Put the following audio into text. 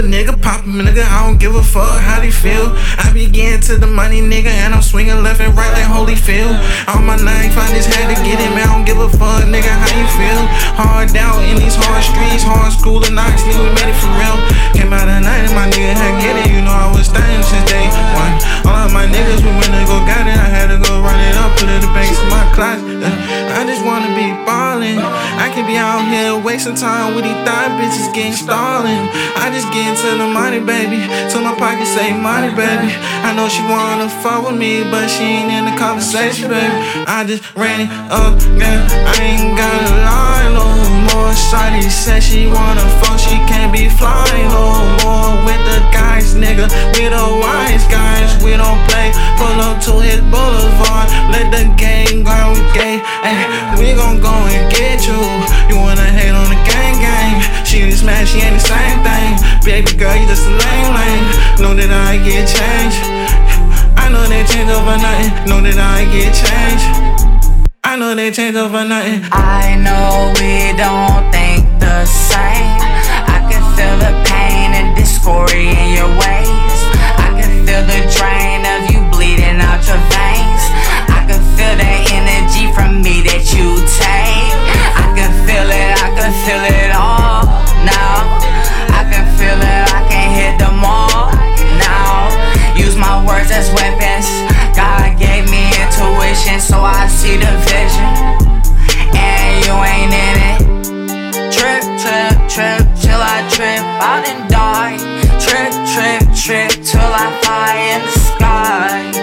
nigga, pop a nigga, I don't give a fuck how they feel. I be getting to the money, nigga, and I'm swinging left and right like Holyfield. On my knife, I just had to get it, man. I don't give a fuck, nigga, how you feel? Hard down in these hard streets, hard school and nigga, we made it for real. Came out of night and my nigga had get it, you know I was staying since day one. All of my niggas, we went to go got it, I had to go run it up, put it in the banks in my closet. Be ballin'. I can be out here wasting time with these thigh bitches getting stallin'. I just get into the money, baby. Till my pocket say money, baby. I know she wanna fuck with me, but she ain't in the conversation, baby. I just ran it up, man. I ain't got a lie no more. Shawty said she wanna fuck, she can't be flying no more with the guys, nigga. We the wise guys, we don't play. Pull up to his boulevard, we gon' go and get you. You wanna hate on the gang gang? She just mad, she ain't the same thing. Baby girl, you just a lame lame. Know that I get changed. I know they change overnight. Know that I get changed. I know they change overnight. I know we don't think the same. I can feel the pain and discord trip till I fly in the sky.